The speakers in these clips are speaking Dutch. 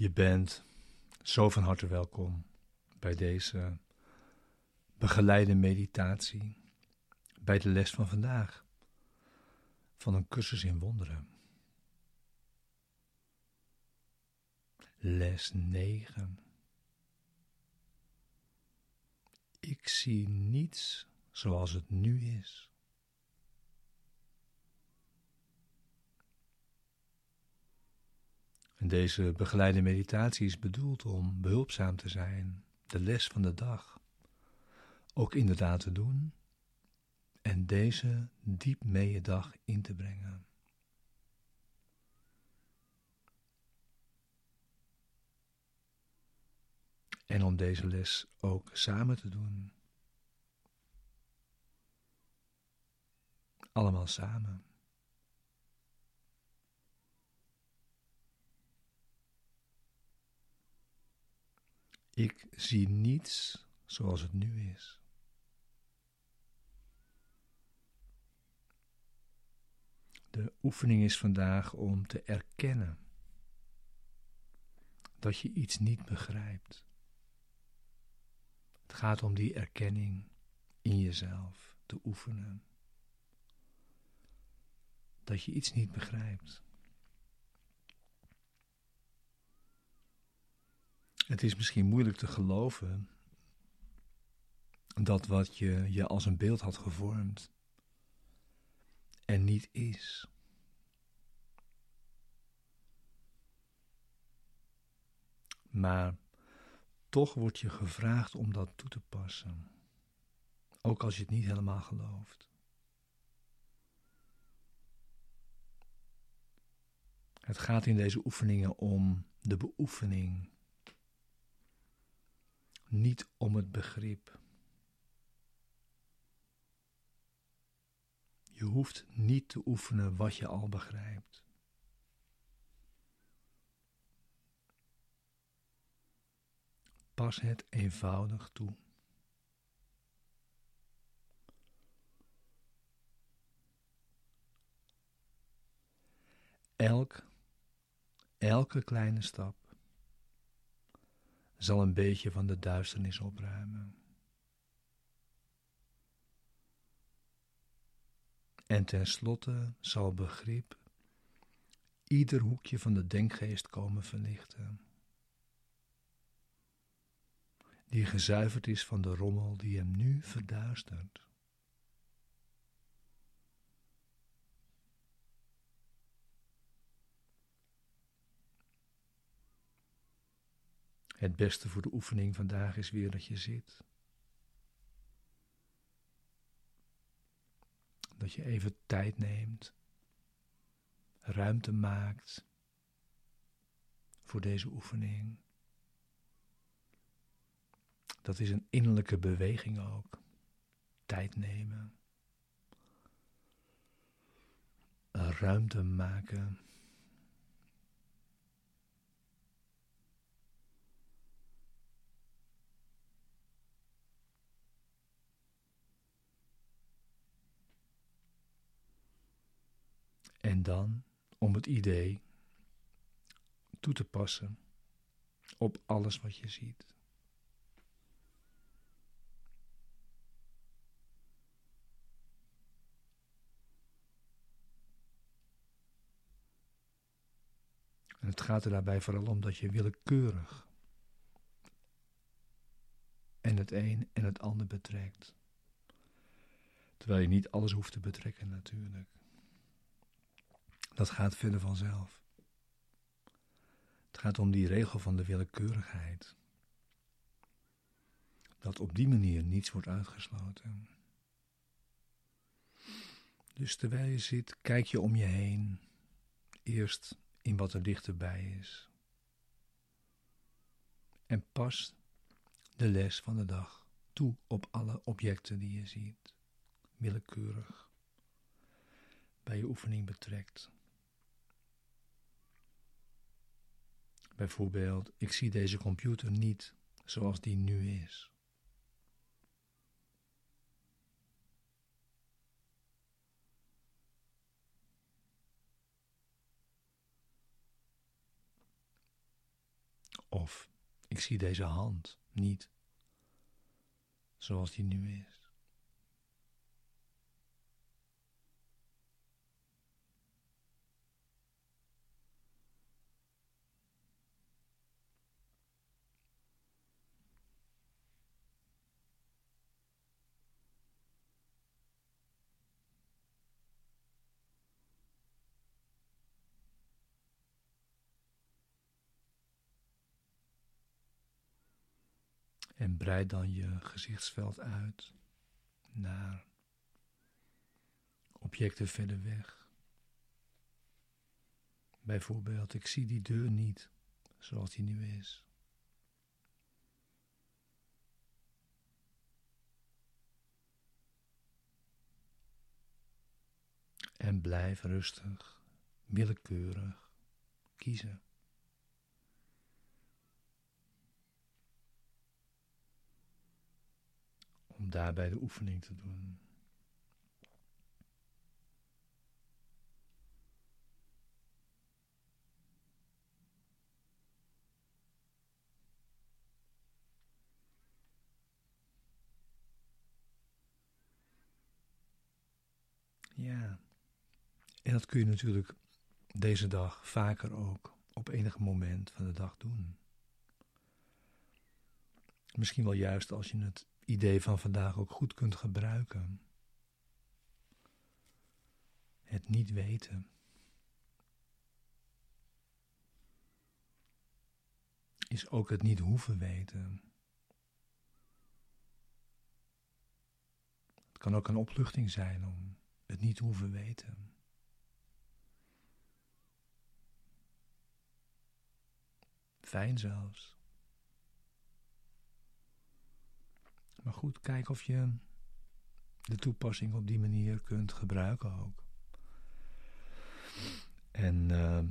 Je bent zo van harte welkom bij deze begeleide meditatie, bij de les van vandaag van een cursus in wonderen. Les 9. Ik zie niets zoals het nu is. En deze begeleide meditatie is bedoeld om behulpzaam te zijn, de les van de dag ook inderdaad te doen en deze diep mee je dag in te brengen. En om deze les ook samen te doen. Allemaal samen. Ik zie niets zoals het nu is. De oefening is vandaag om te erkennen dat je iets niet begrijpt. Het gaat om die erkenning in jezelf te oefenen. Dat je iets niet begrijpt. Het is misschien moeilijk te geloven dat wat je je als een beeld had gevormd er niet is. Maar toch wordt je gevraagd om dat toe te passen, ook als je het niet helemaal gelooft. Het gaat in deze oefeningen om de beoefening, niet om het begrip. Je hoeft niet te oefenen wat je al begrijpt. Pas het eenvoudig toe. Elk, elke kleine stap zal een beetje van de duisternis opruimen. En tenslotte zal begrip ieder hoekje van de denkgeest komen verlichten. Die gezuiverd is van de rommel die hem nu verduistert. Het beste voor de oefening vandaag is weer dat je zit. Dat je even tijd neemt, ruimte maakt voor deze oefening. Dat is een innerlijke beweging ook. Tijd nemen. Ruimte maken. En dan om het idee toe te passen op alles wat je ziet. En het gaat er daarbij vooral om dat je willekeurig en het een en het ander betrekt. Terwijl je niet alles hoeft te betrekken natuurlijk. Dat gaat verder vanzelf. Het gaat om die regel van de willekeurigheid. Dat op die manier niets wordt uitgesloten. Dus terwijl je zit, kijk je om je heen. Eerst in wat er dichterbij is. En pas de les van de dag toe op alle objecten die je ziet. Willekeurig. Bij je oefening betrekt. Bijvoorbeeld, ik zie deze computer niet zoals die nu is. Of ik zie deze hand niet zoals die nu is. En breid dan je gezichtsveld uit naar objecten verder weg. Bijvoorbeeld, ik zie die deur niet zoals die nu is. En blijf rustig, willekeurig kiezen. Om daarbij de oefening te doen. Ja, en dat kun je natuurlijk deze dag vaker ook op enig moment van de dag doen. Misschien wel juist als je het idee van vandaag ook goed kunt gebruiken. Het niet weten. Is ook het niet hoeven weten. Het kan ook een opluchting zijn om het niet hoeven weten. Fijn zelfs. Maar goed, kijk of je de toepassing op die manier kunt gebruiken ook. En uh,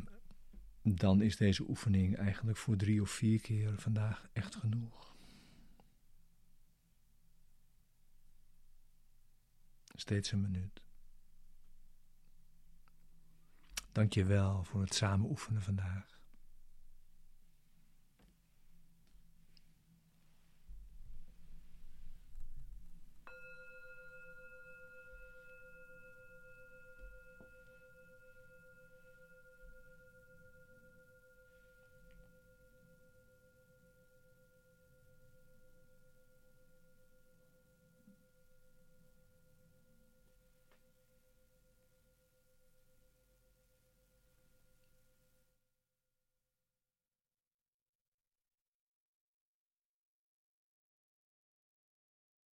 dan is deze oefening eigenlijk voor drie of vier keer vandaag echt genoeg. Steeds een minuut. Dank je wel voor het samen oefenen vandaag.